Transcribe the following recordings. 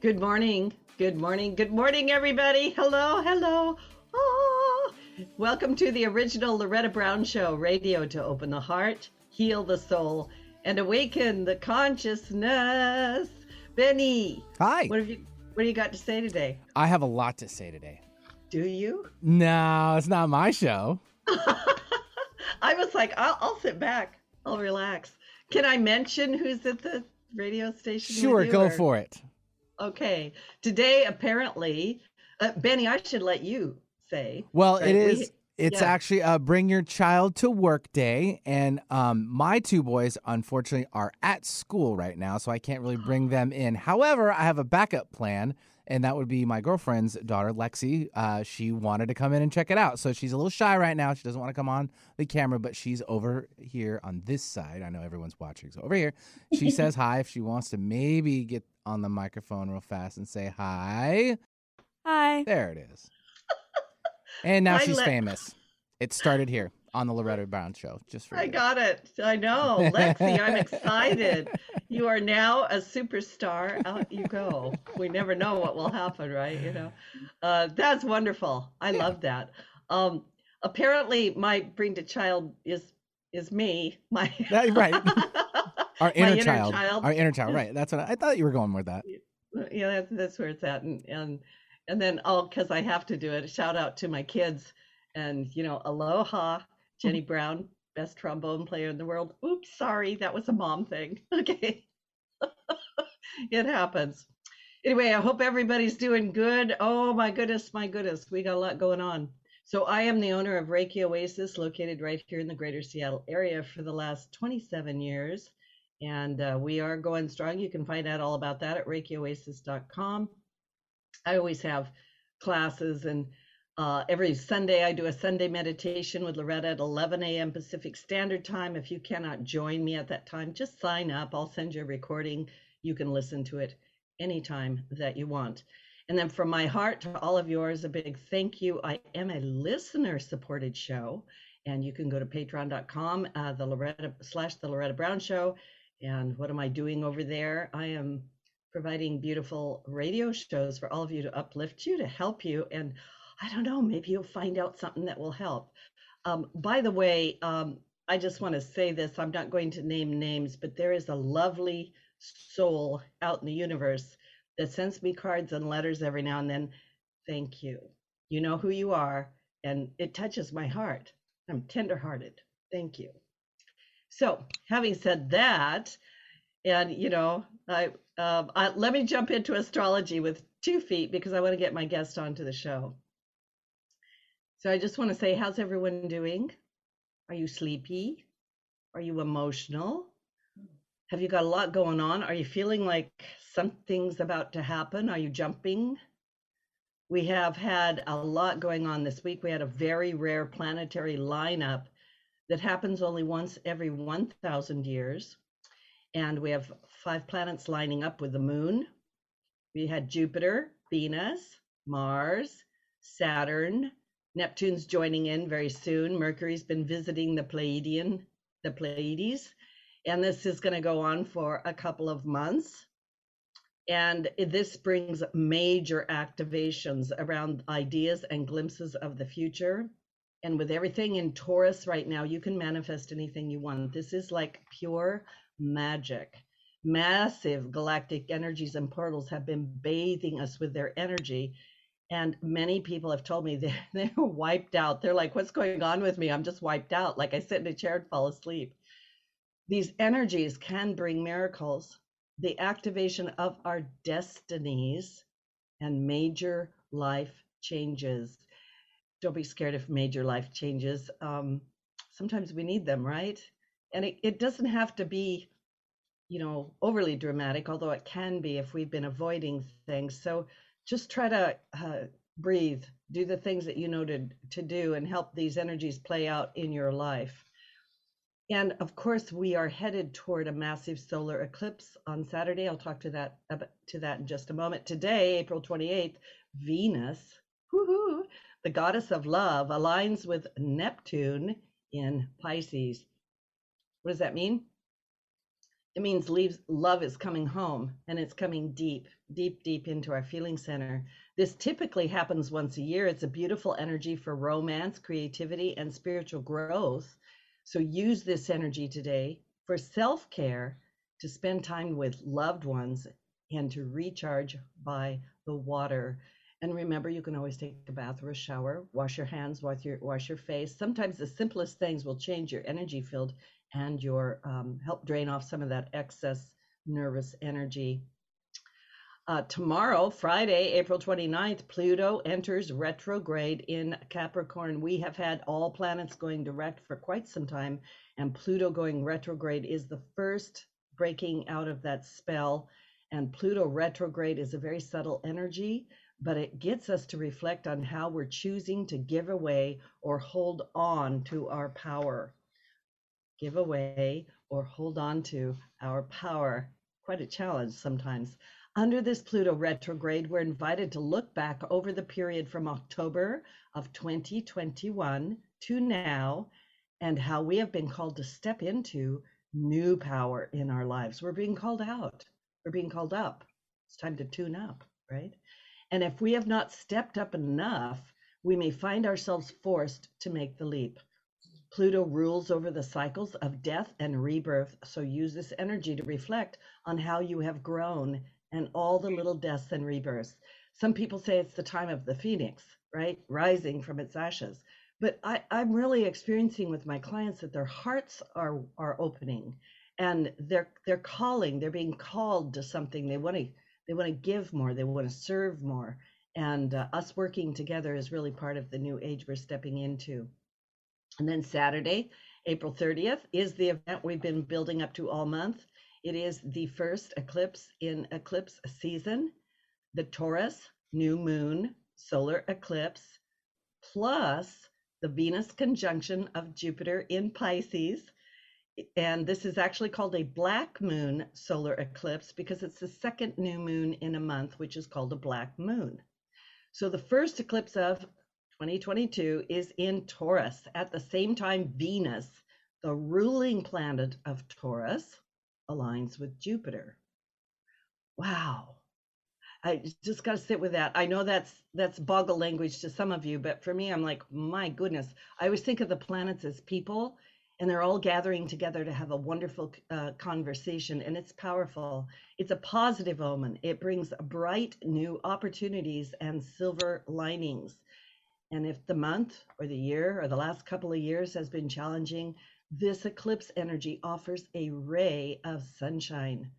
Good morning. Good morning. Good morning, everybody. Hello. Hello. Oh. Welcome to the original Loretta Brown Show radio to open the heart, heal the soul, and awaken the consciousness. Benny. Hi. What have you what do you got to say today? I have a lot to say today. Do you? No, it's not my show. I was like, I'll, I'll sit back. I'll relax. Can I mention who's at the radio station? Sure, go or- for it. Okay. Today, apparently, uh, Benny, I should let you say. Well, Right, it we- It's yeah. actually a bring your child to work day, and um, my two boys unfortunately are at school right now, so I can't really bring them in. However, I have a backup plan, and that would be my girlfriend's daughter, Lexi. Uh, she wanted to come in and check it out, so she's a little shy right now. She doesn't want to come on the camera, but she's over here on this side. I know everyone's watching, so over here, she says hi if she wants to maybe get on the microphone real fast and say hi. Hi. There it is. And now Hi, she's Le- famous. It started here on the Loretta Brown show, just for I you. got it. I know. Lexi, I'm excited. You are now a superstar. Out you go. We never know what will happen, right? You know, uh, that's wonderful. I love that. Um, apparently, my bring to child is is me. My right. Our My inner, child. child. Our inner child. Right. That's what I, I thought you were going with that. yeah, that's, that's where it's at. And and and then oh, because I have to do it. Shout out to my kids, and you know, aloha, Jenny Brown, best trombone player in the world. Oops, sorry, that was a mom thing. Okay, it happens. Anyway, I hope everybody's doing good. Oh my goodness, my goodness, we got a lot going on. So I am the owner of Reiki Oasis, located right here in the Greater Seattle area for the last 27 years and uh, we are going strong. You can find out all about that at ReikiOasis.com. I always have classes, and uh, every Sunday I do a Sunday meditation with Loretta at 11 a.m. Pacific Standard Time. If you cannot join me at that time, just sign up. I'll send you a recording. You can listen to it anytime that you want. And then from my heart to all of yours, a big thank you. I am a listener supported show, and you can go to patreon.com, uh, the Loretta slash the Loretta Brown Show. And what am I doing over there? I am providing beautiful radio shows for all of you to uplift you, to help you. And I don't know, maybe you'll find out something that will help. Um, by the way, um, I just want to say this I'm not going to name names, but there is a lovely soul out in the universe that sends me cards and letters every now and then. Thank you. You know who you are, and it touches my heart. I'm tenderhearted. Thank you. So, having said that, and you know, I, um, I let me jump into astrology with two feet because I want to get my guest onto the show. So I just want to say, how's everyone doing? Are you sleepy? Are you emotional? Have you got a lot going on? Are you feeling like something's about to happen? Are you jumping? We have had a lot going on this week. We had a very rare planetary lineup that happens only once every 1,000 years. And we have five planets lining up with the moon. We had Jupiter, Venus, Mars, Saturn, Neptune's joining in very soon. Mercury's been visiting the Pleiadian, the Pleiades, and this is going to go on for a couple of months. And this brings major activations around ideas and glimpses of the future. And with everything in Taurus right now, you can manifest anything you want. This is like pure magic. Massive galactic energies and portals have been bathing us with their energy. And many people have told me they're, they're wiped out. They're like, what's going on with me? I'm just wiped out. Like I sit in a chair and fall asleep. These energies can bring miracles, the activation of our destinies, and major life changes. Don't be scared of major life changes. Um, sometimes we need them, right? And it, it doesn't have to be, you know, overly dramatic, although it can be if we've been avoiding things. So just try to uh, breathe, do the things that you know to, to do, and help these energies play out in your life. And of course, we are headed toward a massive solar eclipse on Saturday. I'll talk to that to that in just a moment. Today, April 28th, Venus, the goddess of love, aligns with Neptune in Pisces. What does that mean? it means leaves, love is coming home and it's coming deep, deep, deep into our feeling center. This typically happens once a year. It's a beautiful energy for romance, creativity, and spiritual growth. So use this energy today for self care, to spend time with loved ones, and to recharge by the water. And remember, you can always take a bath or a shower, wash your hands, wash your, wash your face. Sometimes the simplest things will change your energy field and your um, help drain off some of that excess nervous energy. Uh, tomorrow, Friday, April 29th, Pluto enters retrograde in Capricorn. We have had all planets going direct for quite some time, and Pluto going retrograde is the first breaking out of that spell. And Pluto retrograde is a very subtle energy, but it gets us to reflect on how we're choosing to give away or hold on to our power give away, or hold on to our power. Quite a challenge sometimes. Under this Pluto retrograde, we're invited to look back over the period from October of 2021 to now and how we have been called to step into new power in our lives. We're being called out, we're being called up. It's time to tune up, right? And if we have not stepped up enough, we may find ourselves forced to make the leap. Pluto rules over the cycles of death and rebirth, so use this energy to reflect on how you have grown and all the little deaths and rebirths. Some people say it's the time of the phoenix, right? Rising from its ashes. But I, I'm really experiencing with my clients that their hearts are are opening and they're they're calling, they're being called to something. They want to they want to give more, they want to serve more. And uh, us working together is really part of the new age we're stepping into. And then Saturday, April 30th, is the event we've been building up to all month. It is the first eclipse in eclipse season, the Taurus new moon solar eclipse, plus the Venus conjunction of Jupiter in Pisces. And this is actually called a black moon solar eclipse because it's the second new moon in a month, which is called a black moon. So the first eclipse of 2022 is in Taurus. At the same time, Venus, the ruling planet of Taurus, aligns with Jupiter. Wow. I just got to sit with that. I know that's that's boggle language to some of you, but for me, I'm like, my goodness. I always think of the planets as people, and they're all gathering together to have a wonderful uh, conversation, and it's powerful. It's a positive omen. It brings bright new opportunities and silver linings. And if the month or the year or the last couple of years has been challenging, this eclipse energy offers a ray of sunshine.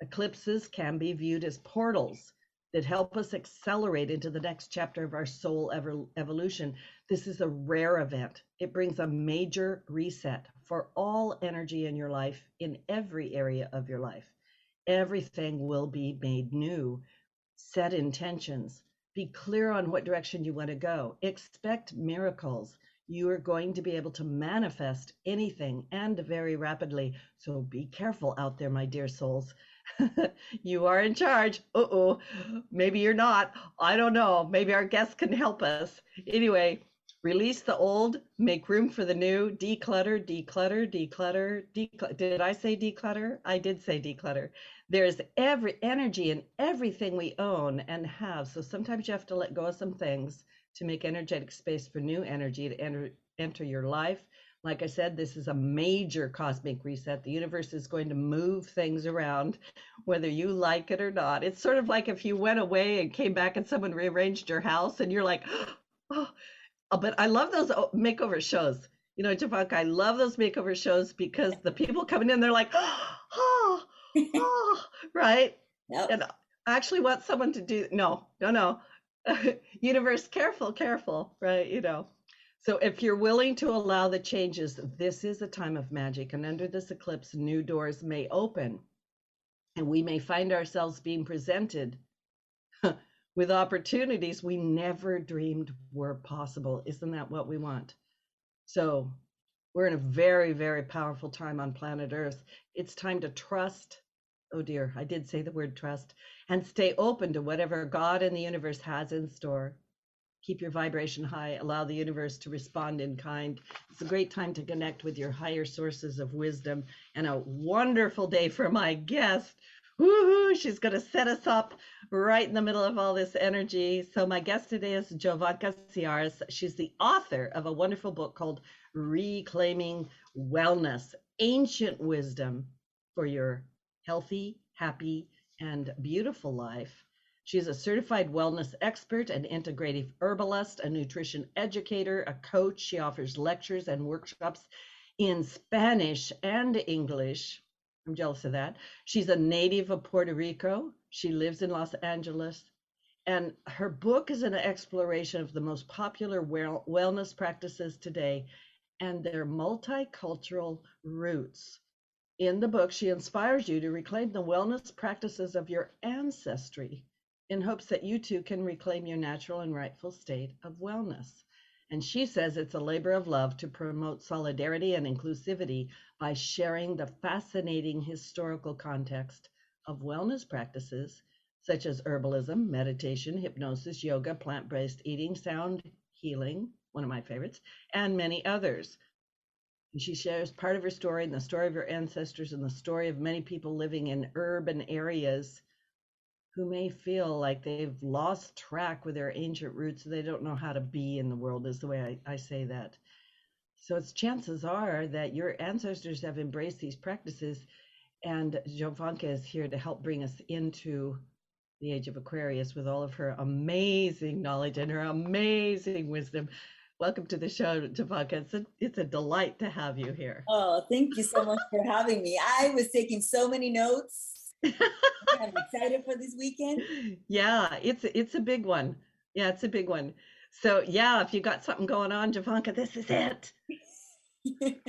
Eclipses can be viewed as portals that help us accelerate into the next chapter of our soul ever evolution. This is a rare event. It brings a major reset for all energy in your life, in every area of your life. Everything will be made new. Set intentions, be clear on what direction you want to go. Expect miracles. You are going to be able to manifest anything and very rapidly. So be careful out there, my dear souls. you are in charge. Uh oh. Maybe you're not. I don't know. Maybe our guests can help us. Anyway, release the old, make room for the new, declutter, declutter, declutter, declutter. Did I say declutter? I did say declutter. There's every energy in everything we own and have. So sometimes you have to let go of some things to make energetic space for new energy to enter enter your life. Like I said, this is a major cosmic reset. The universe is going to move things around, whether you like it or not. It's sort of like if you went away and came back and someone rearranged your house and you're like, oh, uh, but I love those oh, makeover shows. You know, Jovanka, I love those makeover shows because the people coming in, they're like, oh, oh, right? Yep. And I actually want someone to do no, no, no. Universe, careful, careful, right? You know. So if you're willing to allow the changes, this is a time of magic. And under this eclipse, new doors may open. And we may find ourselves being presented with opportunities we never dreamed were possible. Isn't that what we want? So we're in a very, very powerful time on planet Earth. It's time to trust oh dear, I did say the word trust, and stay open to whatever God and the universe has in store. Keep your vibration high, allow the universe to respond in kind. It's a great time to connect with your higher sources of wisdom and a wonderful day for my guest. Woohoo! She's going to set us up right in the middle of all this energy. So, my guest today is Jovanka Ciares. She's the author of a wonderful book called Reclaiming Wellness Ancient Wisdom for Your Healthy, Happy, and Beautiful Life. She's a certified wellness expert, an integrative herbalist, a nutrition educator, a coach. She offers lectures and workshops in Spanish and English. I'm jealous of that. She's a native of Puerto Rico. She lives in Los Angeles. And her book is an exploration of the most popular well- wellness practices today and their multicultural roots. In the book, she inspires you to reclaim the wellness practices of your ancestry in hopes that you too can reclaim your natural and rightful state of wellness. And she says it's a labor of love to promote solidarity and inclusivity by sharing the fascinating historical context of wellness practices such as herbalism, meditation, hypnosis, yoga, plant based eating, sound healing, one of my favorites, and many others. And she shares part of her story and the story of her ancestors and the story of many people living in urban areas who may feel like they've lost track with their ancient roots. They don't know how to be in the world, is the way I, I say that. So it's chances are that your ancestors have embraced these practices, and Jovanka is here to help bring us into the age of Aquarius with all of her amazing knowledge and her amazing wisdom. Welcome to the show, Jovanka. It's a, it's a delight to have you here. Oh, thank you so much for having me. I was taking so many notes I'm excited for this weekend. Yeah, it's it's a big one. Yeah, it's a big one. So yeah, if you got something going on, Jovanka, this is it.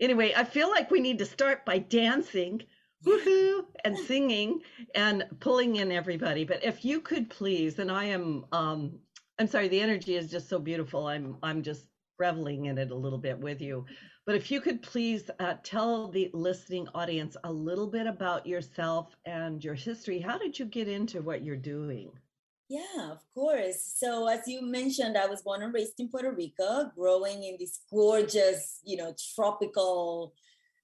anyway, I feel like we need to start by dancing, woohoo, and singing and pulling in everybody. But if you could please, and I am um I'm sorry, the energy is just so beautiful. I'm I'm just reveling in it a little bit with you. But if you could please uh, tell the listening audience a little bit about yourself and your history. How did you get into what you're doing? Yeah, of course. So, as you mentioned, I was born and raised in Puerto Rico, growing in this gorgeous, you know, tropical,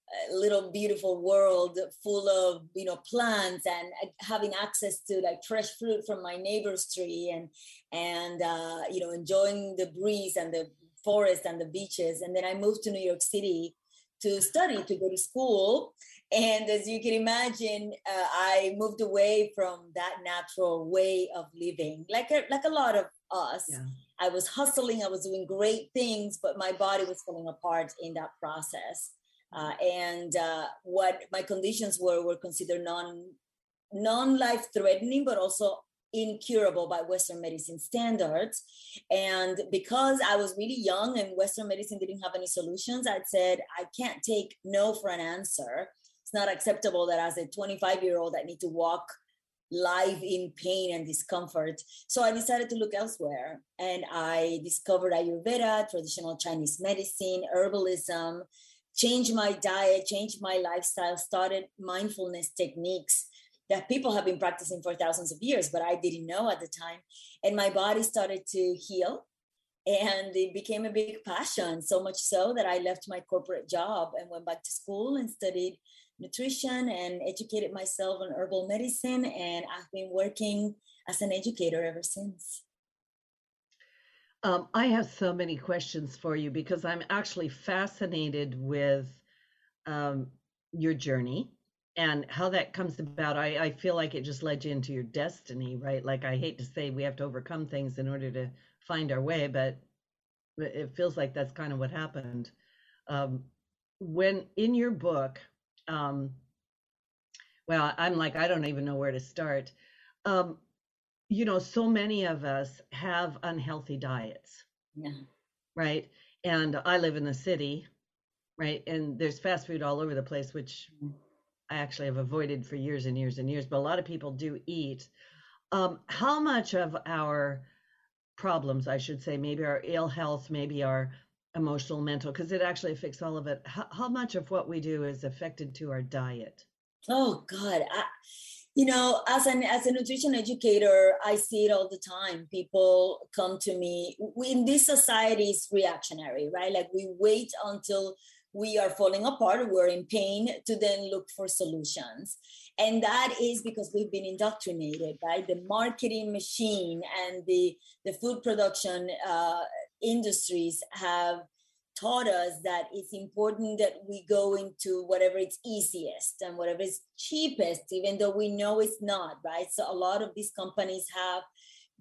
uh, little beautiful world full of, you know, plants and uh, having access to like fresh fruit from my neighbor's tree and, and, uh, you know, enjoying the breeze and the forest and the beaches. And then I moved to New York City to study, to go to school. And as you can imagine, uh, I moved away from that natural way of living, like a, like a lot of us. Yeah. I was hustling, I was doing great things, but my body was falling apart in that process. Uh, and uh, what my conditions were were considered non non life threatening, but also incurable by Western medicine standards. And because I was really young and Western medicine didn't have any solutions, I said, I can't take no for an answer. It's not acceptable that as a 25 year old, I need to walk live in pain and discomfort. So I decided to look elsewhere and I discovered Ayurveda, traditional Chinese medicine, herbalism, changed my diet, changed my lifestyle, started mindfulness techniques that people have been practicing for thousands of years, but I didn't know at the time. And my body started to heal and it became a big passion, so much so that I left my corporate job and went back to school and studied nutrition and educated myself on herbal medicine. And I've been working as an educator ever since. Um, I have so many questions for you because I'm actually fascinated with um, your journey and how that comes about I, I feel like it just led you into your destiny right? Like i hate to say we have to overcome things in order to find our way but it feels like that's kind of what happened. Um, when in your book um, well i'm like i don't even know where to start. Um, you know so many of us have unhealthy diets. Yeah. Right? And i live in the city right? And there's fast food all over the place which mm-hmm I actually have avoided for years and years and years, but a lot of people do eat. Um, how much of our problems, I should say, maybe our ill health, maybe our emotional, mental, because it actually affects all of it. How, how, much of what we do is affected to our diet? Oh God, I, you know as an as a nutrition educator i see it all the time people come to me we, in this society is reactionary right like we wait until we are falling apart we're in pain to then look for solutions and that is because we've been indoctrinated right the marketing machine and the the food production uh, industries have taught us that it's important that we go into whatever is easiest and whatever is cheapest, even though we know it's not, right? So a lot of these companies have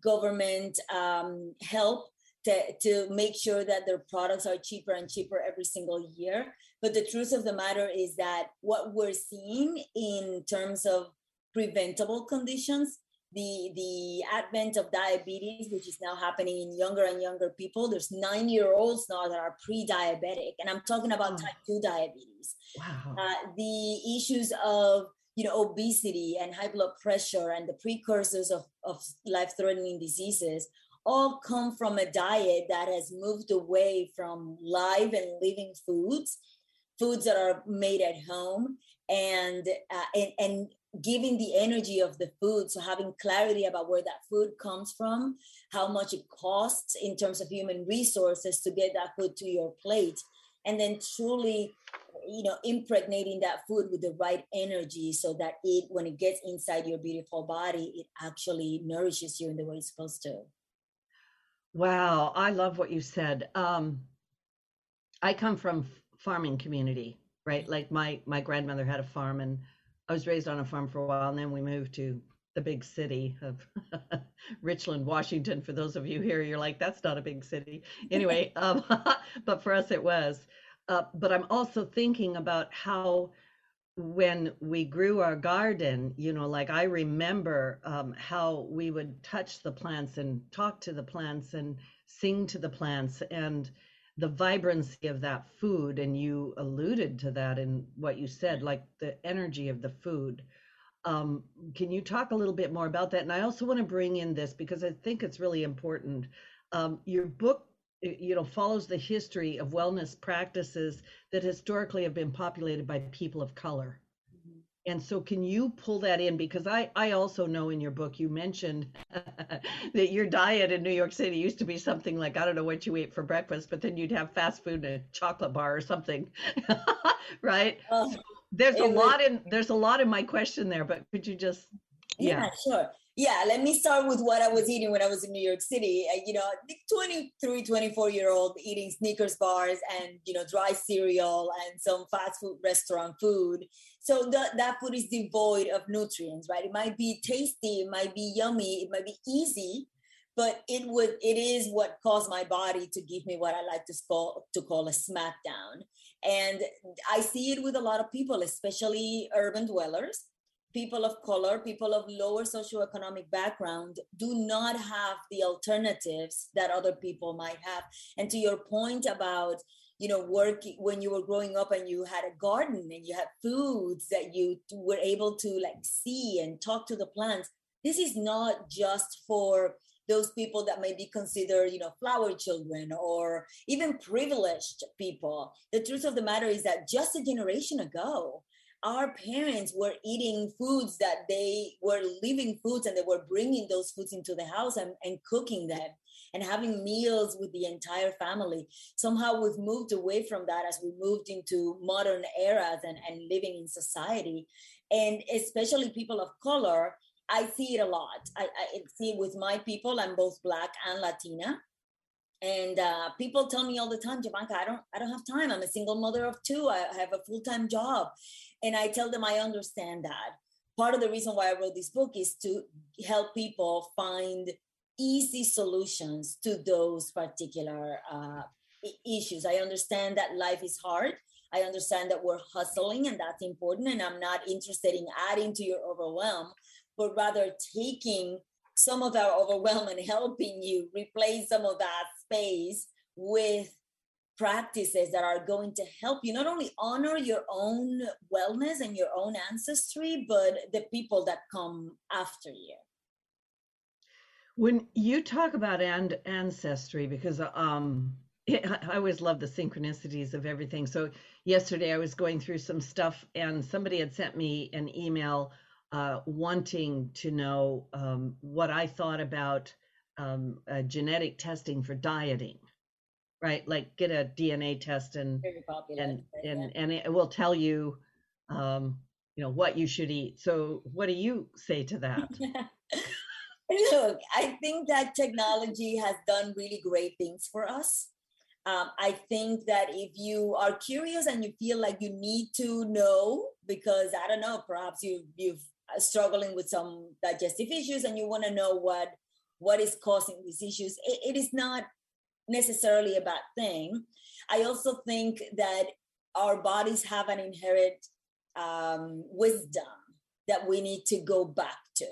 government um, help to, to make sure that their products are cheaper and cheaper every single year. But the truth of the matter is that what we're seeing in terms of preventable conditions the the advent of diabetes which is now happening in younger and younger people there's nine year olds now that are pre-diabetic and i'm talking about oh. type 2 diabetes wow. Uh, the issues of you know obesity and high blood pressure and the precursors of, of life-threatening diseases all come from a diet that has moved away from live and living foods foods that are made at home and uh, and, and giving the energy of the food. So having clarity about where that food comes from how much it costs in terms of human resources to get that food to your plate and then truly you know impregnating that food with the right energy so that it when it gets inside your beautiful body it actually nourishes you in the way it's supposed to wow i love what you said um i come from farming community right like my my grandmother had a farm and I was raised on a farm for a while, and then we moved to the big city of Richland, Washington. For those of you here, you're like, that's not a big city. Anyway, um, but for us, it was. Uh, but I'm also thinking about how when we grew our garden, you know, like I remember um, how we would touch the plants and talk to the plants and sing to the plants and the vibrancy of that food and you alluded to that in what you said like the energy of the food. Um, can you talk a little bit more about that? And i also want to bring in this because i think it's really important. Um, your book you know follows the history of wellness practices that historically have been populated by people of color. And so can you pull that in? Because i i also know in your book you mentioned that your diet in new york city used to be something like i don't know what you ate for breakfast but then you'd have fast food and a chocolate bar or something right? So there's a lot in there's a lot in my question there but could you just yeah, yeah. sure yeah let me start with what i was eating when i was in new york city. Uh, you know 23 24 year old eating snickers bars and you know dry cereal and some fast food restaurant food. So the, that food is devoid of nutrients right? It might be tasty it might be yummy it might be easy but it would it is what caused my body to give me what i like to call to call a smackdown. And i see it with a lot of people especially urban dwellers people of color, people of lower socioeconomic background do not have the alternatives that other people might have. And to your point about, you know, working when you were growing up and you had a garden and you had foods that you were able to like see and talk to the plants, this is not just for those people that may be considered, you know, flower children or even privileged people. The truth of the matter is that just a generation ago, our parents were eating foods that they were living foods and they were bringing those foods into the house and, and cooking them and having meals with the entire family. Somehow we've moved away from that as we moved into modern eras and, and living in society. And especially people of color, I see it a lot. I, I see it with my people. I'm both Black and Latina and uh, people tell me all the time Jovanka, i don't i don't have time i'm a single mother of two i have a full-time job and i tell them i understand that. Part of the reason why i wrote this book is to help people find easy solutions to those particular uh, issues. I understand that life is hard. I understand that we're hustling and that's important and i'm not interested in adding to your overwhelm but rather taking some of our overwhelm and helping you replace some of that space with practices that are going to help you not only honor your own wellness and your own ancestry, but the people that come after you. When you talk about and ancestry, because um, I always love the synchronicities of everything. So yesterday I was going through some stuff, and somebody had sent me an email uh, wanting to know um, what I thought about um, uh, genetic testing for dieting, right? Like get a DNA test and popular. and and and it will tell you, um, you know, what you should eat. So, what do you say to that? Look, I think that technology has done really great things for us. Um, I think that if you are curious and you feel like you need to know, because I don't know, perhaps you you've uh, struggling with some digestive issues and you want to know what what is causing these issues, it, it is not necessarily a bad thing. I also think that our bodies have an inherent um, wisdom that we need to go back to.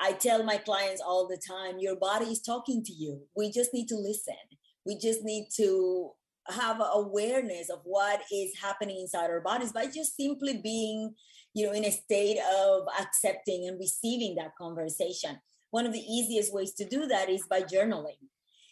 I tell my clients all the time your body is talking to you. We just need to listen. We just need to have awareness of what is happening inside our bodies by just simply being you know in a state of accepting and receiving that conversation one of the easiest ways to do that is by journaling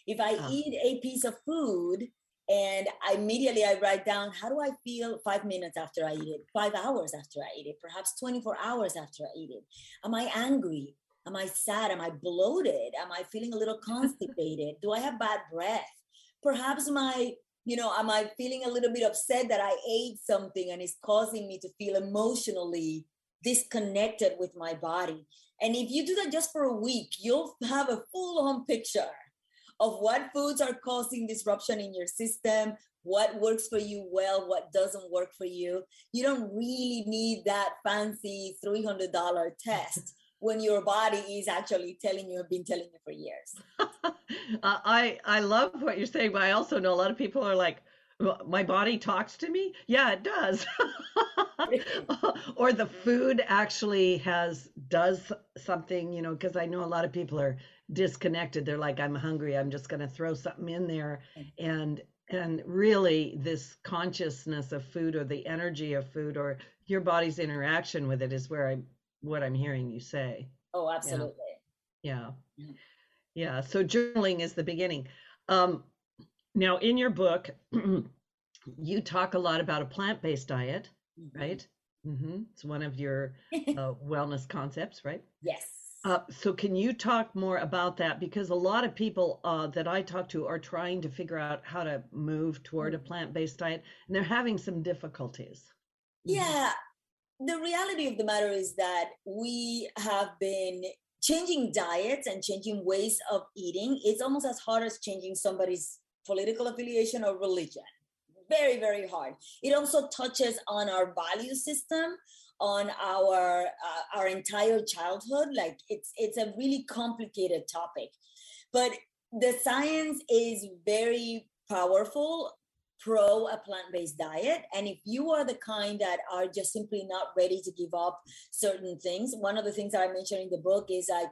if i Ah. eat a piece of food and I immediately i write down how do i feel five minutes after i eat it? Five hours after i eat it perhaps 24 hours after i eat it. Am i angry? Am i sad? Am i bloated? Am i feeling a little constipated? Do i have bad breath? Perhaps my you know am i feeling a little bit upset that i ate something and it's causing me to feel emotionally disconnected with my body? And if you do that just for a week you'll have a full on picture of what foods are causing disruption in your system what works for you well what doesn't work for you you don't really need that fancy $300 test when your body is actually telling you have been telling you for years I I love what you're saying, but I also know a lot of people are like, my body talks to me. Yeah, it does. or the food actually has does something, you know, because I know a lot of people are disconnected. They're like, I'm hungry. I'm just going to throw something in there, and and really this consciousness of food or the energy of food or your body's interaction with it is where I what I'm hearing you say. oh absolutely Yeah. Yeah. Yeah. So journaling is the beginning. Um, now, in your book, you talk a lot about a plant based diet, Mhm. right? hmm It's one of your uh, wellness concepts, right? yes Uh, so, can you talk more about that? Because a lot of people uh, that I talk to are trying to figure out how to move toward a plant based diet, and they're having some difficulties. Mhm. Yeah, the reality of the matter is that we have been changing diets and changing ways of eating. It's almost as hard as changing somebody's political affiliation or religion. Very, very hard. It also touches on our value system, on our uh, our entire childhood. Like it's it's a really complicated topic, but the science is very powerful pro a plant-based diet and if you are the kind that are just simply not ready to give up certain things one of the things that i mentioned in the book is like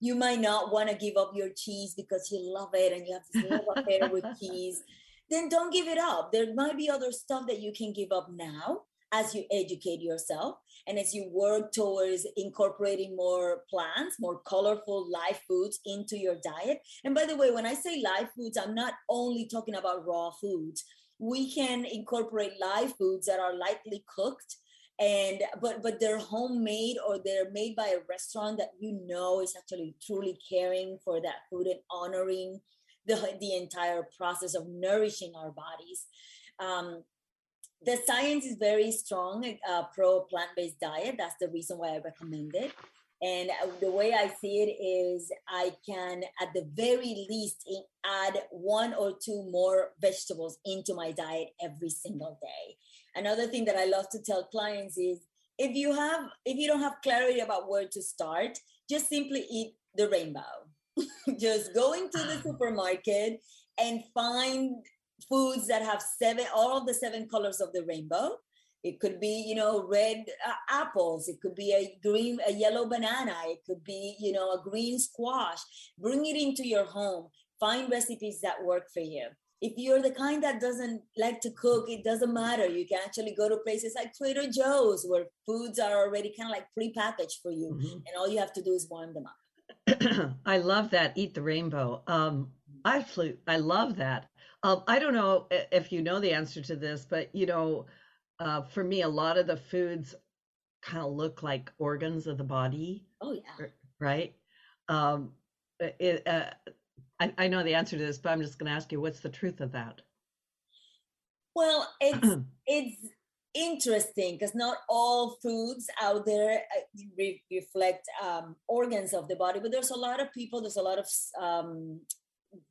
you might not want to give up your cheese because you love it and you have this love affair with cheese then don't give it up there might be other stuff that you can give up now as you educate yourself and as you work towards incorporating more plants more colorful live foods into your diet and by the way, when I say live foods, I'm not only talking about raw foods. We can incorporate live foods that are lightly cooked and but but they're homemade or they're made by a restaurant that you know is actually truly caring for that food and honoring the the entire process of nourishing our bodies. Um, the science is very strong uh, pro plant-based diet. That's the reason why I recommend it. And uh, the way I see it is, I can at the very least add one or two more vegetables into my diet every single day. Another thing that I love to tell clients is, if you have, if you don't have clarity about where to start, just simply eat the rainbow. just go into the supermarket and find foods that have seven, all of the seven colors of the rainbow it could be you know red uh, apples it could be a green a yellow banana it could be you know a green squash bring it into your home find recipes that work for you if you're the kind that doesn't like to cook it doesn't matter you can actually go to places like trader joe's where foods are already kind of like pre-packaged for you Mhm. and all you have to do is warm them up I love that. Eat the rainbow. Um, I flew. I love that. Um, I don't know if you know the answer to this, but you know, uh, for me, a lot of the foods kind of look like organs of the body. Oh yeah. Right. Um, it, uh, I, I know the answer to this, but I'm just going to ask you, what's the truth of that? Well, it's it's interesting because not all foods out there uh, re- reflect um, organs of the body, but there's a lot of people, there's a lot of um,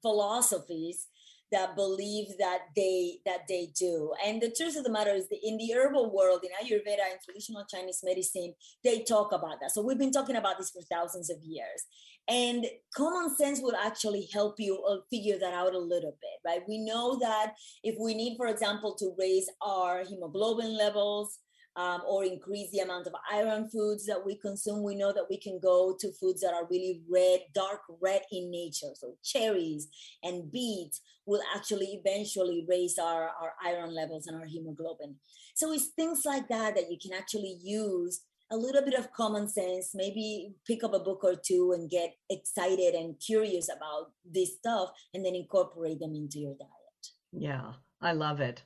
philosophies that believe that they that they do. And the truth of the matter is that in the herbal world, in Ayurveda and traditional Chinese medicine, they talk about that. So we've been talking about this for thousands of years. And common sense will actually help you uh, figure that out a little bit, right? We know that if we need, for example, to raise our hemoglobin levels, um, or increase the amount of iron foods that we consume, we know that we can go to foods that are really red, dark red in nature. So cherries and beets will actually eventually raise our, our iron levels and our hemoglobin. So it's things like that that you can actually use a little bit of common sense, maybe pick up a book or two and get excited and curious about this stuff and then incorporate them into your diet. Yeah, I love it.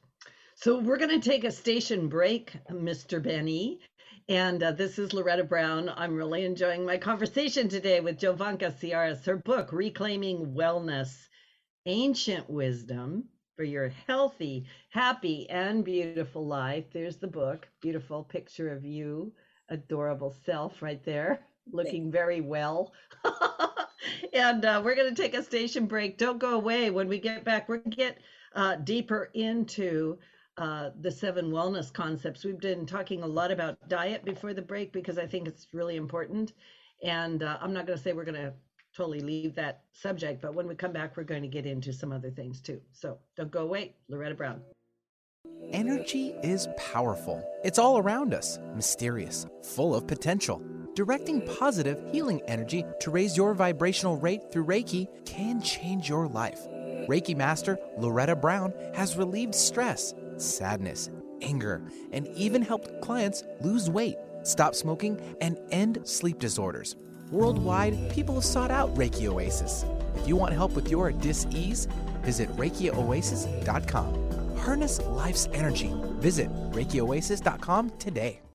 So we're going to take a station break, Mr. Benny. And uh, this is Loretta Brown. I'm really enjoying my conversation today with Jovanka Ciares. Her book, Reclaiming Wellness Ancient Wisdom for Your Healthy, Happy, and Beautiful Life. There's the book. Beautiful picture of you, adorable self right there, looking very well. and uh, we're going to take a station break. Don't go away. When we get back, we're going to get uh, deeper into uh, the seven wellness concepts. We've been talking a lot about diet before the break because I think it's really important. And uh, I'm not going to say we're going to totally leave that subject, but when we come back, we're going to get into some other things too. So don't go away. Loretta Brown. Energy is powerful. It's all around us, mysterious, full of potential. Directing positive, healing energy to raise your vibrational rate through Reiki can change your life. Reiki Master Loretta Brown has relieved stress sadness, anger, and even helped clients lose weight, stop smoking, and end sleep disorders. Worldwide, people have sought out Reiki Oasis. If you want help with your dis-ease, visit ReikiOasis.com. Harness life's energy. Visit ReikiOasis.com today.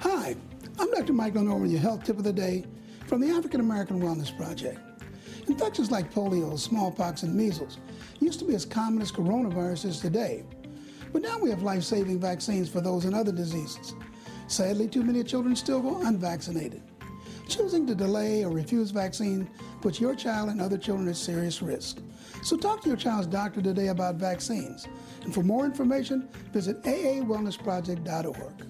Hi, I'm Dr. Michael Norman, your health tip of the day from the African American Wellness Project. Infections like polio, smallpox, and measles used to be as common as coronaviruses today. But now we have life saving vaccines for those and other diseases. Sadly, too many children still go unvaccinated. Choosing to delay or refuse vaccine puts your child and other children at serious risk. So talk to your child's doctor today about vaccines. And for more information, visit aawellnessproject.org.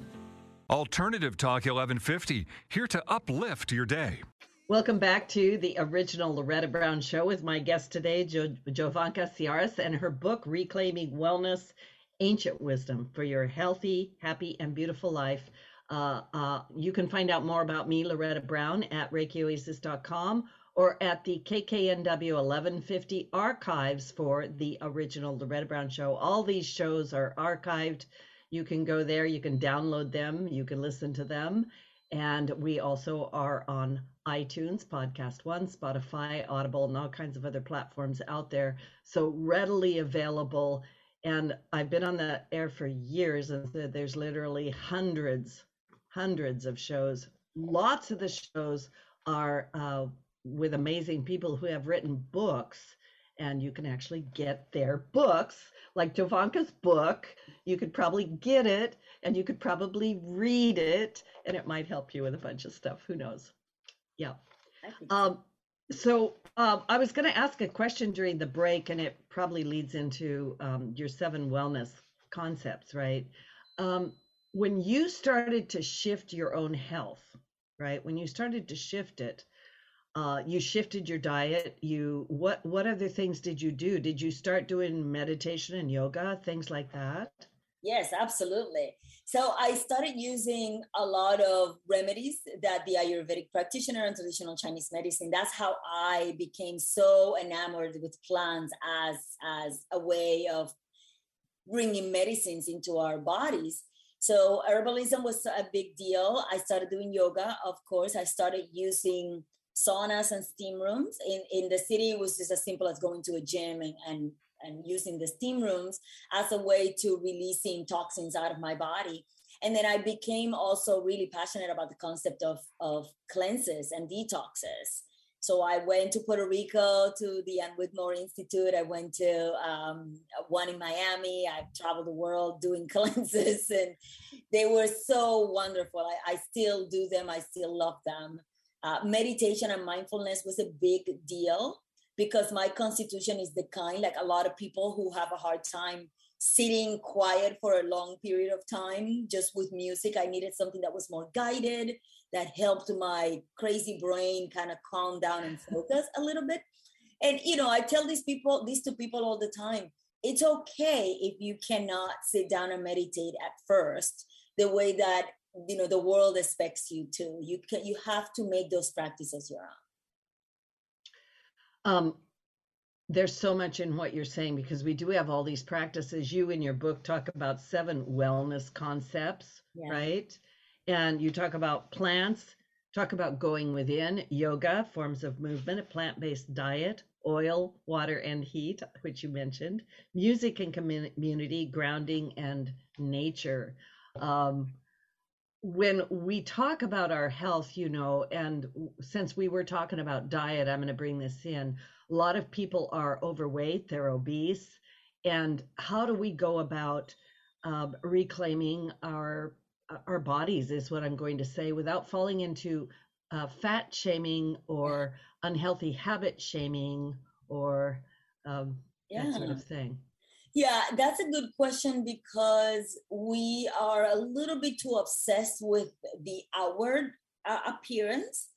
Alternative Talk 1150, here to uplift your day. Welcome back to the original Loretta Brown Show with my guest today, jo- Jovanka Ciares, and her book, Reclaiming Wellness Ancient Wisdom for Your Healthy, Happy, and Beautiful Life. Uh, uh, you can find out more about me, Loretta Brown, at ReikiOasis.com or at the KKNW 1150 archives for the original Loretta Brown Show. All these shows are archived you can go there, you can download them, you can listen to them. And we also are on iTunes, Podcast One, Spotify, Audible, and all kinds of other platforms out there. So readily available. And I've been on the air for years, and there's literally hundreds, hundreds of shows. Lots of the shows are uh, with amazing people who have written books, and you can actually get their books like Jovanka's book. You could probably get it and you could probably read it and it might help you with a bunch of stuff. Who knows? Yeah. Um, so um, I was going to ask a question during the break, and it probably leads into um, your seven wellness concepts, right? Um, when you started to shift your own health, right? When you started to shift it, uh, you shifted your diet you what what other things did you do did you start doing meditation and yoga things like that Yes, absolutely. So I started using a lot of remedies that the Ayurvedic practitioner and traditional Chinese medicine. That's how I became so enamored with plants as as a way of bringing medicines into our bodies. So herbalism was a big deal. I started doing yoga, of course. I started using saunas and steam rooms. In in the city, it was just as simple as going to a gym and, and and using the steam rooms as a way to releasing toxins out of my body. And then i became also really passionate about the concept of of cleanses and detoxes. So i went to puerto rico to the Ann Wigmore institute. I went to um, one in miami. I've traveled the world doing cleanses and they were so wonderful. I, I still do them. I still love them uh, meditation and mindfulness was a big deal because my constitution is the kind like a lot of people who have a hard time sitting quiet for a long period of time just with music. I needed something that was more guided that helped my crazy brain kind of calm down and focus a little bit. And you know i tell these people these to people all the time it's okay if you cannot sit down and meditate at first the way that you know the world expects you to you can you have to make those practices your own um, there's so much in what you're saying because we do have all these practices. You in your book talk about seven wellness concepts, yeah. right? And you talk about plants, talk about going within, yoga, forms of movement, a plant based diet, oil, water, and heat, which you mentioned, music and community, grounding, and nature. Um, when we talk about our health, you know, and since we were talking about diet, I'm going to bring this in. A lot of people are overweight, they're obese. And how do we go about um, reclaiming our our bodies is what I'm going to say without falling into uh, fat shaming or unhealthy habit shaming or um, yeah. that sort of thing. Yeah, that's a good question because we are a little bit too obsessed with the outward uh, appearance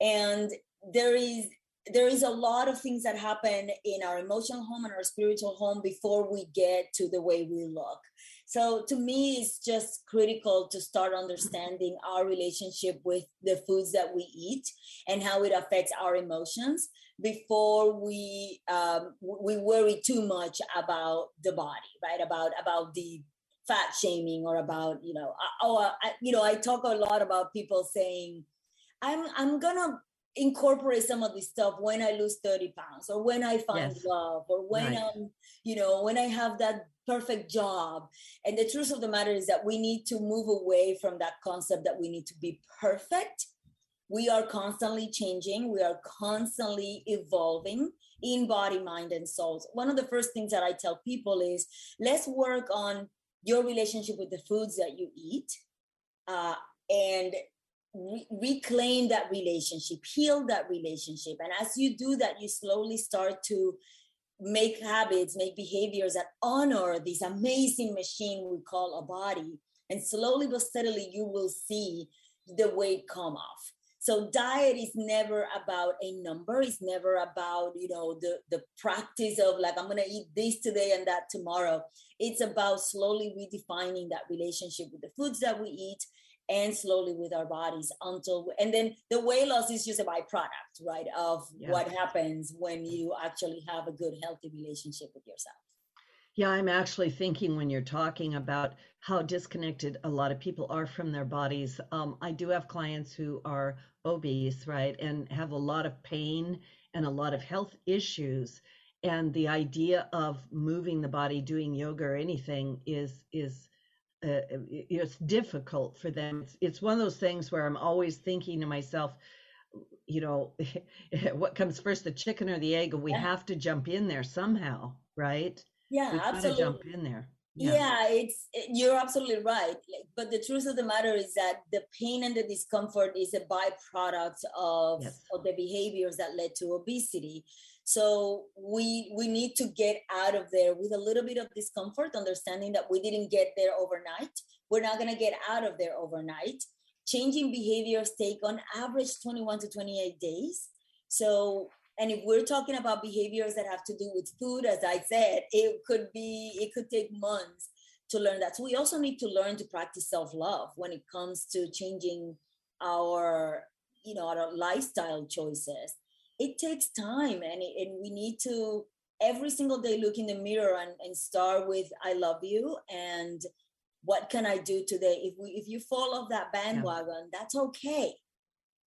and there is there is a lot of things that happen in our emotional home and our spiritual home before we get to the way we look. So to me, it's just critical to start understanding our relationship with the foods that we eat and how it affects our emotions before we um, we worry too much about the body, right? About about the fat shaming or about you know oh I, you know I talk a lot about people saying I'm I'm gonna incorporate some of this stuff when I lose 30 pounds or when I find yes. love or when right. I'm, you know, when I have that perfect job. And the truth of the matter is that we need to move away from that concept that we need to be perfect. We are constantly changing, we are constantly evolving in body, mind, and soul. One of the first things that I tell people is let's work on your relationship with the foods that you eat. Uh, and re- reclaim that relationship, heal that relationship. And as you do that, you slowly start to make habits, make behaviors that honor this amazing machine we call a body. And slowly but steadily, you will see the weight come off. So diet is never about a number. It's never about, you know, the, the practice of like, I'm going to eat this today and that tomorrow. It's about slowly redefining that relationship with the foods that we eat and slowly with our bodies until and then the weight loss is just a byproduct right of yeah. what happens when you actually have a good healthy relationship with yourself yeah i'm actually thinking when you're talking about how disconnected a lot of people are from their bodies um, i do have clients who are obese right and have a lot of pain and a lot of health issues and the idea of moving the body doing yoga or anything is is uh, it's difficult for them. It's, it's one of those things where I'm always thinking to myself, you know, what comes first, the chicken or the egg? We yeah. have to jump in there somehow, right? Yeah, we absolutely. Jump in there. Yeah. yeah, it's you're absolutely right. But the truth of the matter is that the pain and the discomfort is a byproduct of, yes. of the behaviors that led to obesity. So we we need to get out of there with a little bit of discomfort, understanding that we didn't get there overnight. We're not going to get out of there overnight. Changing behaviors take on average 21 to 28 days. So and if we're talking about behaviors that have to do with food, as I said, it could be, it could take months to learn that. So we also need to learn to practice self-love when it comes to changing our, you know, our lifestyle choices. It takes time and, it, and we need to every single day look in the mirror and, and start with I love you and what can I do today? If we if you fall off that bandwagon, yeah. that's okay.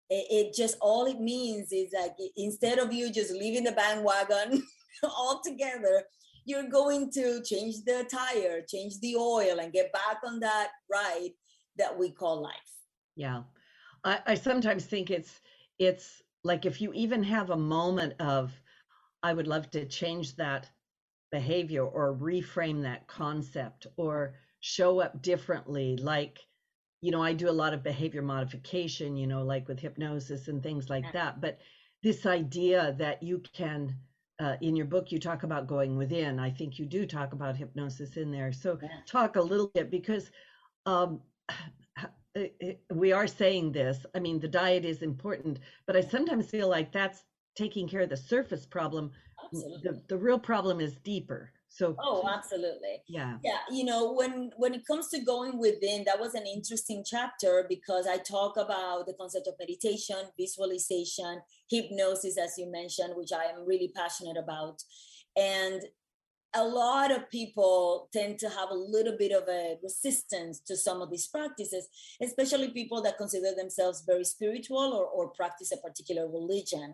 It, it, just all it means is like instead of you just leaving the bandwagon altogether, you're going to change the tire, change the oil, and get back on that ride that we call life. Yeah. I, I sometimes think it's it's like if you even have a moment of I would love to change that behavior or reframe that concept or show up differently like you know i do a lot of behavior modification you know like with hypnosis and things like that but this idea that you can uh, in your book you talk about going within. I think you do talk about hypnosis in there. So yeah. talk a little bit because um, we are saying this. I mean the diet is important but i sometimes feel like that's taking care of the surface problem. The, the real problem is deeper so oh absolutely. Yeah. Yeah you know when when it comes to going within that was an interesting chapter because i talk about the concept of meditation visualization hypnosis as you mentioned which i am really passionate about. And a lot of people tend to have a little bit of a resistance to some of these practices, especially people that consider themselves very spiritual or, or practice a particular religion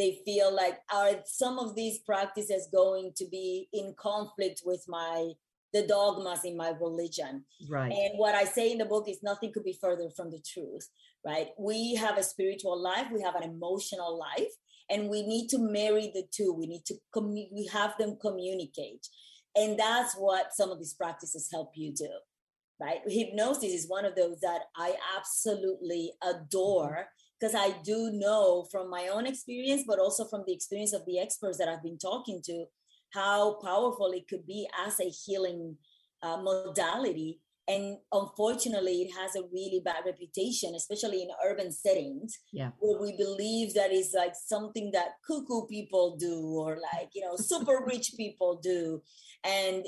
they feel like are some of these practices going to be in conflict with my the dogmas in my religion? Right. And what i say in the book is nothing could be further from the truth right? We have a spiritual life we have an emotional life and we need to marry the two. We need to commu- we have them communicate. And that's what some of these practices help you do right? Hypnosis is one of those that i absolutely mm-hmm. adore because I do know from my own experience, but also from the experience of the experts that I've been talking to, how powerful it could be as a healing uh, modality. And unfortunately, it has a really bad reputation, especially in urban settings, yeah. where we believe that is like something that cuckoo people do, or like, you know, super rich people do. And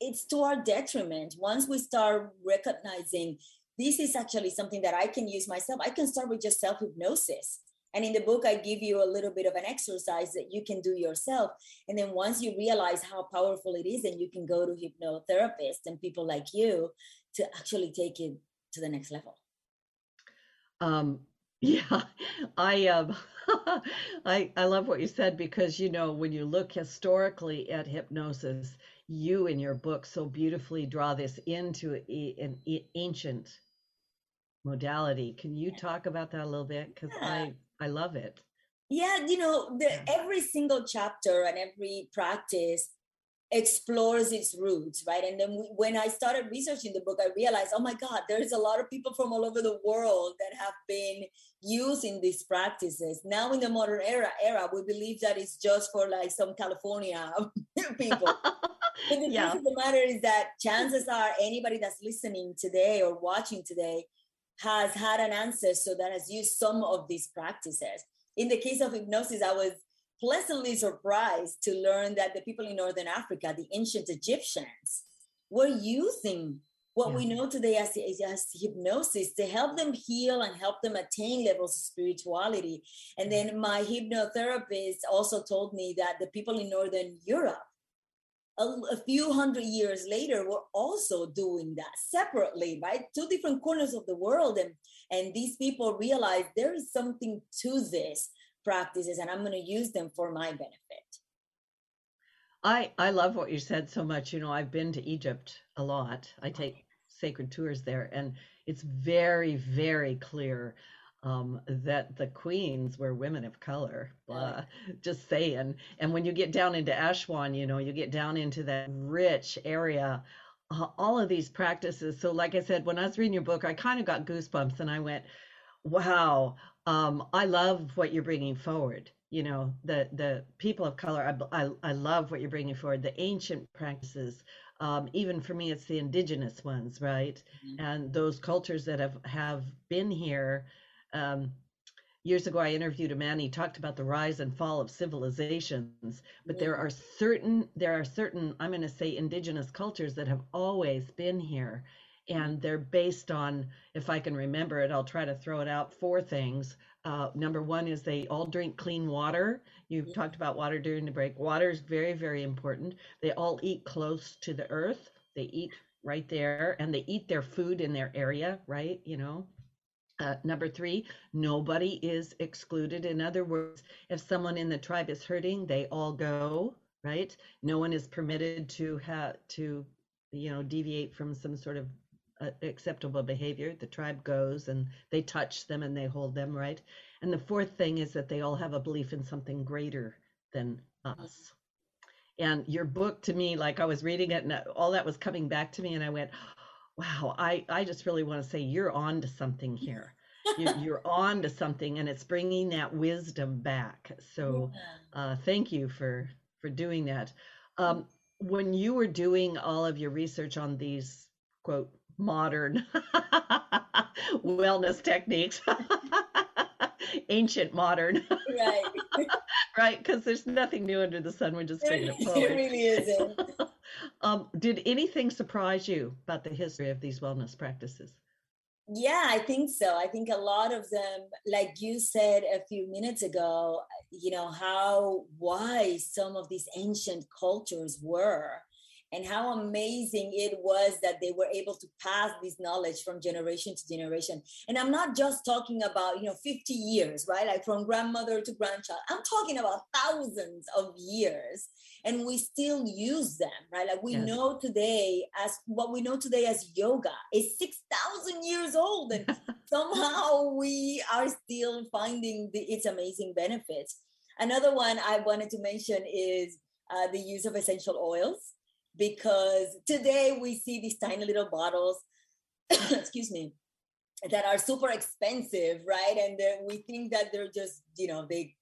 it's to our detriment. Once we start recognizing this is actually something that I can use myself. I can start with just self hypnosis. And in the book, I give you a little bit of an exercise that you can do yourself. And then once you realize how powerful it is, and you can go to hypnotherapists and people like you to actually take it to the next level. Um, yeah, I um, I I love what you said because you know when you look historically at hypnosis, you in your book so beautifully draw this into an ancient modality. Can you talk about that a little bit? Because yeah. I I love it. Yeah, you know, the, every single chapter and every practice explores its roots, right? And then we, when I started researching the book, I realized, oh my God, there's a lot of people from all over the world that have been using these practices. Now in the modern era, era, we believe that it's just for like some California people. but the yeah. truth of the matter is that chances are anybody that's listening today or watching today has had an ancestor that has used some of these practices. In the case of hypnosis, I was pleasantly surprised to learn that the people in Northern Africa, the ancient Egyptians, were using what yeah. we know today as, as hypnosis to help them heal and help them attain levels of spirituality. And then my hypnotherapist also told me that the people in Northern Europe a, a, few hundred years later we're also doing that separately right? Two different corners of the world and and these people realize there is something to this practices and i'm going to use them for my benefit. I i love what you said so much. You know i've been to egypt a lot. I take sacred tours there and it's very very clear um, that the queens were women of color. Blah, just saying. And when you get down into Aswan, you know, you get down into that rich area. Uh, all of these practices. So, like I said, when I was reading your book, I kind of got goosebumps, and I went, "Wow, um, I love what you're bringing forward." You know, the the people of color. I I, I love what you're bringing forward. The ancient practices. Um, even for me, it's the indigenous ones, right? Mm-hmm. And those cultures that have have been here um, years ago I interviewed a man. He talked about the rise and fall of civilizations, but there are certain there are certain I'm going to say indigenous cultures that have always been here, and they're based on if I can remember it, I'll try to throw it out. Four things. Uh, number one is they all drink clean water. You've talked about water during the break. Water is very very important. They all eat close to the earth. They eat right there, and they eat their food in their area, right? You know uh, number three, nobody is excluded. In other words, if someone in the tribe is hurting, they all go, right? No one is permitted to have to, you know, deviate from some sort of uh, acceptable behavior. The tribe goes and they touch them and they hold them, right? And the fourth thing is that they all have a belief in something greater than us. And your book to me, like I was reading it and all that was coming back to me, and I went, wow, I, I just really want to say you're on to something here. you, you're on to something and it's bringing that wisdom back. So uh, thank you for, for doing that. Um, when you were doing all of your research on these, quote, modern wellness techniques, ancient modern, Right. right? Because there's nothing new under the sun. We're just bringing it it really isn't. Um, did anything surprise you about the history of these wellness practices? Yeah, I think so. I think a lot of them, like you said a few minutes ago, you know, how wise some of these ancient cultures were and how amazing it was that they were able to pass this knowledge from generation to generation. And I'm not just talking about, you know, 50 years, right? Like from grandmother to grandchild. I'm talking about thousands of years. And we still use them, right? Like we Yes. know today as what we know today as yoga is 6,000 years old. And somehow we are still finding the, its amazing benefits. Another one I wanted to mention is uh, the use of essential oils, because today we see these tiny little bottles, excuse me, that are super expensive, right? And we think that they're just, you know, they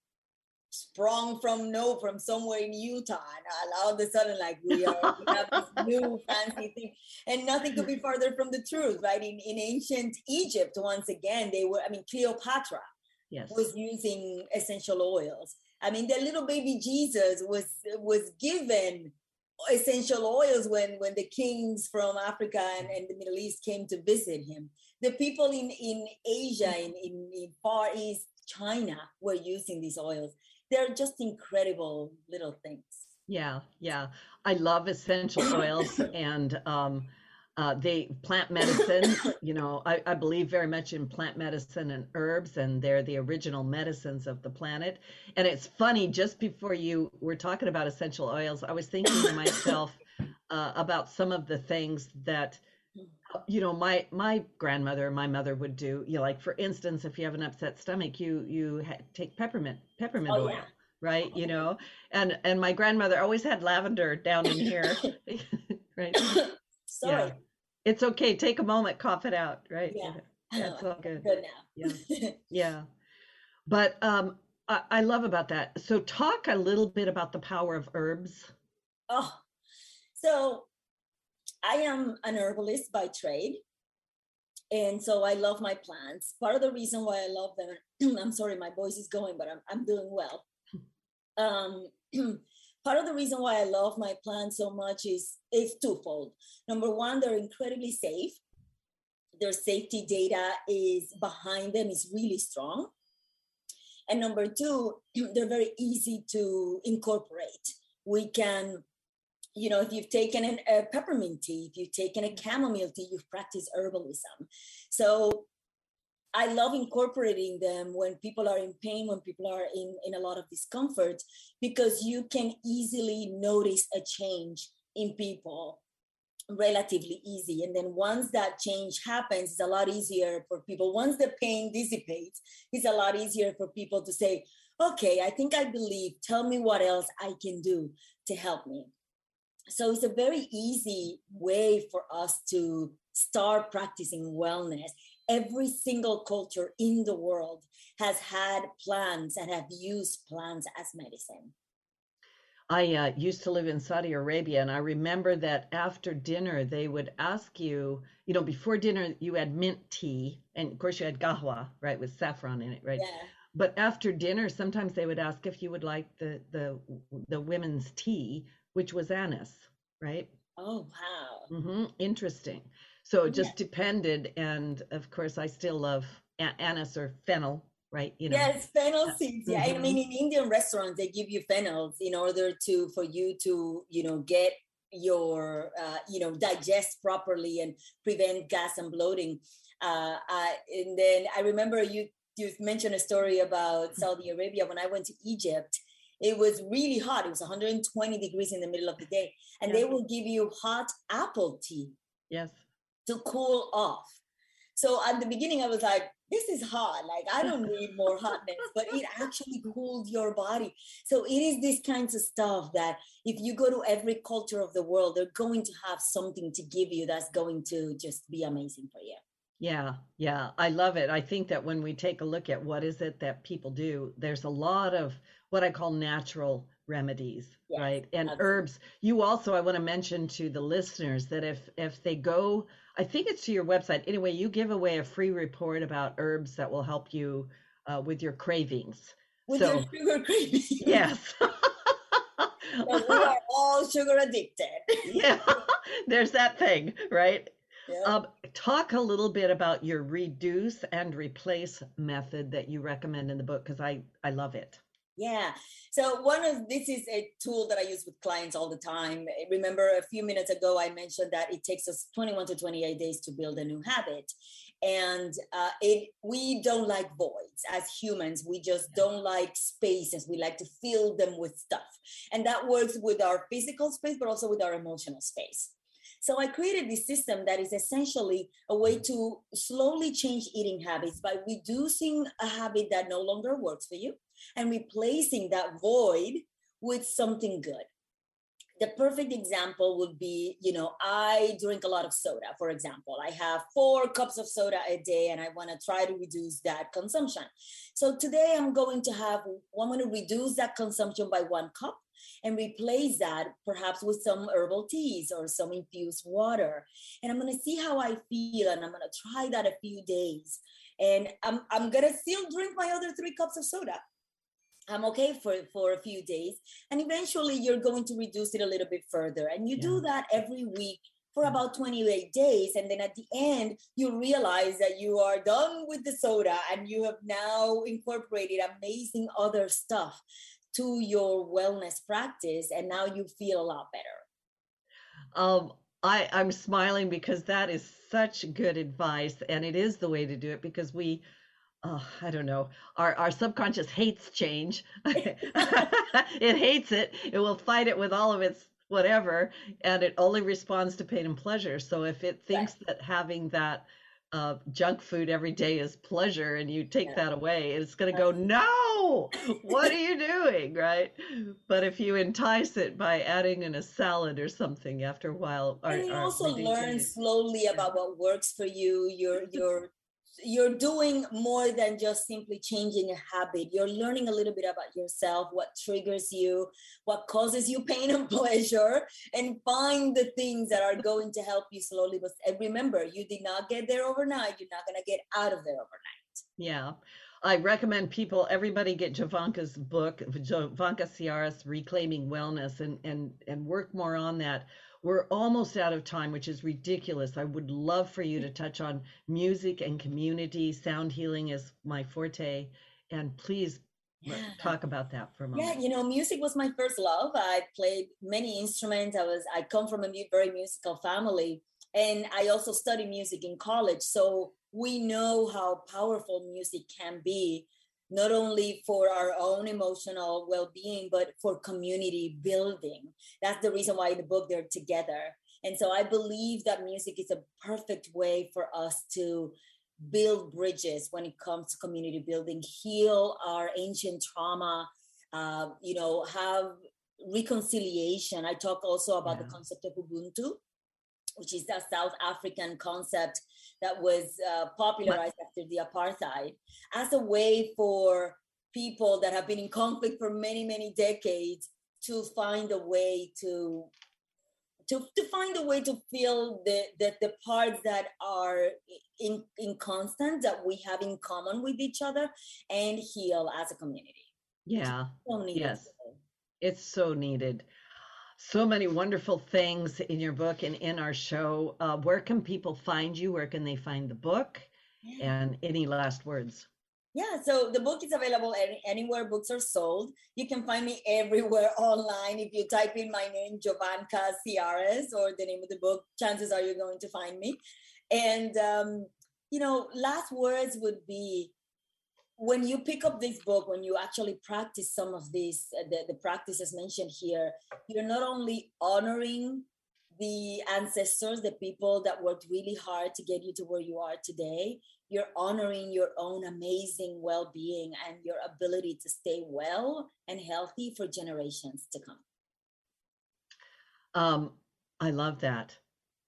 sprung from no from somewhere in Utah, and all of a sudden, like we are we have this new fancy thing, and nothing could be further from the truth, right? In in ancient Egypt, once again, they were. I mean, Cleopatra Yes. was using essential oils. I mean, the little baby Jesus was was given essential oils when when the kings from Africa and, and the Middle East came to visit him. The people in in Asia, in, in, in Far East China, were using these oils. They're just incredible little things. Yeah, yeah. I love essential oils and um, uh, they plant medicine. You know, I, I believe very much in plant medicine and herbs, and they're the original medicines of the planet. And it's funny, just before you were talking about essential oils, I was thinking to myself uh, about some of the things that you know my my grandmother my mother would do you know like for instance if you have an upset stomach you you ha- take peppermint peppermint Oh, oil yeah. right you know and and my grandmother always had lavender down in here right Sorry. it's okay take a moment cough it out right Yeah. that's all good Good yeah now. yeah but um I, I love about that so talk a little bit about the power of herbs Oh, so I am an herbalist by trade. And so I love my plants. Part of the reason why I love them, I'm sorry, my voice is going, but I'm, I'm doing well. Um, part of the reason why I love my plants so much is, is twofold. Number one, they're incredibly safe. Their safety data is behind them is really strong. And number two, they're very easy to incorporate. We can you know, if you've taken an, a peppermint tea, if you've taken a chamomile tea, you've practiced herbalism. So I love incorporating them when people are in pain, when people are in, in a lot of discomfort, because you can easily notice a change in people relatively easy. And then once that change happens, it's a lot easier for people. Once the pain dissipates, it's a lot easier for people to say, okay, I think I believe, tell me what else I can do to help me so it's a very easy way for us to start practicing wellness every single culture in the world has had plants and have used plants as medicine I uh, used to live in Saudi Arabia, and I remember that after dinner, they would ask you, you know, before dinner, you had mint tea, and of course, you had gahwa, right, with saffron in it, right? yeah but after dinner, sometimes they would ask if you would like the the the women's tea, which was anise, right? Oh wow. hmm Interesting. So it just depended, and of course, I still love anise or fennel, right? You know. Yes, fennel seeds. Yeah, I Mhm. mean, in Indian restaurants, they give you fennels in order to for you to you know get your uh, you know digest properly and prevent gas and bloating. Uh, I, and then I remember you you mentioned a story about Saudi Arabia when I went to Egypt. It was really hot. It was 120 degrees in the middle of the day, and Yeah. they will give you hot apple tea Yes. To cool off. So at the beginning, I was like, this is hot. Like, I don't need more hotness, but it actually cooled your body. So it is this kinds of stuff that if you go to every culture of the world, they're going to have something to give you that's going to just be amazing for you. Yeah, yeah, I love it. I think that when we take a look at what is it that people do, there's a lot of what I call natural remedies, Yes, right? And absolutely. herbs. You also, I want to mention to the listeners that if if they go, I think it's to your website. Anyway, you give away a free report about herbs that will help you uh, with your cravings. With So- your sugar craving. Yes. We are all sugar addicted. yeah, there's that thing, right? Yeah. Um, talk a little bit about your reduce and replace method that you recommend in the book because I I love it. Yeah. So one of this is a tool that I use with clients all the time. Remember a few minutes ago I mentioned that it takes us 21 to 28 days to build a new habit. And uh, it we don't like voids as humans. We just don't like spaces. We like to fill them with stuff. And that works with our physical space, but also with our emotional space. So I created this system that is essentially a way to slowly change eating habits by reducing a habit that no longer works for you and replacing that void with something good. The perfect example would be, you know, I drink a lot of soda, for example. I have four cups of soda a day and I want to try to reduce that consumption. So today I'm going to have, I'm going to reduce that consumption by one cup and replace that perhaps with some herbal teas or some infused water. And I'm going to see how I feel and I'm going to try that a few days. And I'm, I'm going to still drink my other three cups of soda. I'm okay for, for a few days. And eventually you're going to reduce it a little bit further. And you do that every week for about 28 days. And then at the end, you realize that you are done with the soda and you have now incorporated amazing other stuff to your wellness practice. And now you feel a lot better. Um, I I'm smiling because that is such good advice, and it is the way to do it because we. Oh, I don't know. Our our subconscious hates change. it hates it. It will fight it with all of its whatever, and it only responds to pain and pleasure. So if it thinks that having that uh, junk food every day is pleasure, and you take Yeah. that away, it's going to go, no, what are you doing, right? But if you entice it by adding in a salad or something, after a while, and you or also learn slowly about what works for you you're you're you're doing more than just simply changing a habit you're learning a little bit about yourself what triggers you what causes you pain and pleasure and find the things that are going to help you slowly but remember you did not get there overnight you're not going to get out of there overnight Yeah. I recommend people, everybody get Jovanka's book, Jovanka Ciares, Reclaiming Wellness, and, and, and work more on that. We're almost out of time, which is ridiculous. I would love for you to touch on music and community. Sound healing is my forte. And please Yeah. talk about that for a moment. Yeah, you know, music was my first love. I played many instruments. I was I come from a very musical family, and I also studied music in college. So we know how powerful music can be, not only for our own emotional well-being, but for community building. That's the reason why in the book they're together. And so I believe that music is a perfect way for us to build bridges when it comes to community building, heal our ancient trauma, uh, you know, have reconciliation. I talk also about the concept of Ubuntu, which is that South African concept that was uh, popularized after the apartheid as a way for people that have been in conflict for many, many decades to find a way to to, to find a way to feel the, the, the parts that are in, in constant that we have in common with each other and heal as a community. Yeah. So yes. It's so needed. So many wonderful things in your book and in our show. Uh, where can people find you? Where can they find the book? And any last words? Yeah, so the book is available any, anywhere books are sold. You can find me everywhere online. If you type in my name, Jovanka Ciares, or the name of the book, chances are you're going to find me. And, um, you know, last words would be when you pick up this book, when you actually practice some of these, uh, the, the practices mentioned here, you're not only honoring the ancestors, the people that worked really hard to get you to where you are today, you're honoring your own amazing well being and your ability to stay well and healthy for generations to come. Um, I love that.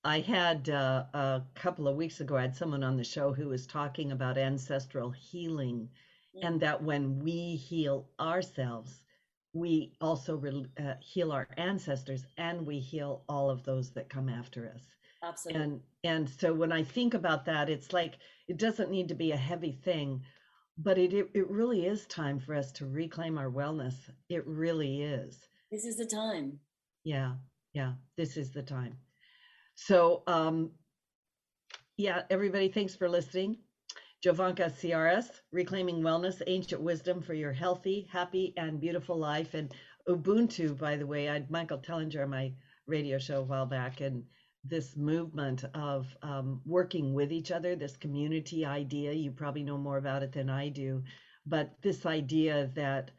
I had uh, a couple of weeks ago, I had someone on the show who was talking about ancestral healing mm-hmm. and that when we heal ourselves, we also re- uh, heal our ancestors and we heal all of those that come after us. Absolutely. And and so when I think about that, it's like it doesn't need to be a heavy thing, but it it, it really is time for us to reclaim our wellness. It really is. This is the time. Yeah, yeah, this is the time. So um yeah, everybody, thanks for listening. Jovanka Ciares, Reclaiming Wellness, Ancient Wisdom for Your Healthy, Happy, and Beautiful Life. And Ubuntu, by the way, I had Michael Tellinger on my radio show a while back, and this movement of um, working with each other, this community idea. You probably know more about it than I do, but this idea that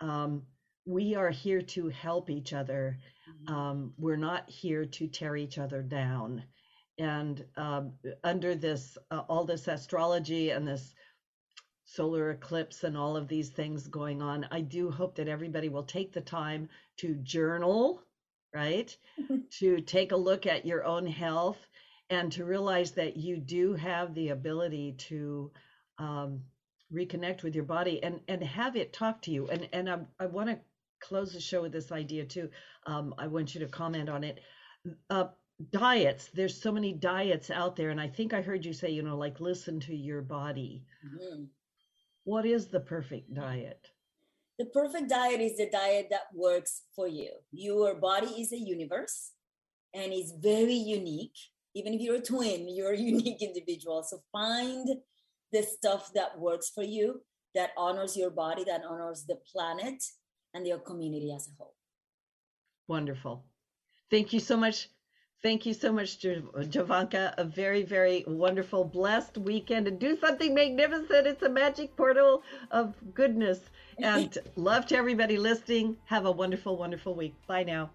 um, we are here to help each other. Mm-hmm. Um, we're not here to tear each other down. And um, under this, uh, all this astrology and this solar eclipse and all of these things going on, I do hope that everybody will take the time to journal right? to take a look at your own health and to realize that you do have the ability to um, reconnect with your body and and have it talk to you. And and I, I want to close the show with this idea too. Um, I want you to comment on it. Uh, diets. There's so many diets out there, and I think I heard you say, you know, like listen to your body. Mm-hmm. What is the perfect diet? the perfect diet is the diet that works for you. Your body is a universe and it's very unique. Even if you're a twin, you're a unique individual. So find the stuff that works for you, that honors your body, that honors the planet and your community as a whole. Wonderful. Thank you so much. Thank you so much, Jovanka. A very, very wonderful, blessed weekend and do something magnificent. It's a magic portal of goodness. And love to everybody listening. Have a wonderful, wonderful week. Bye now.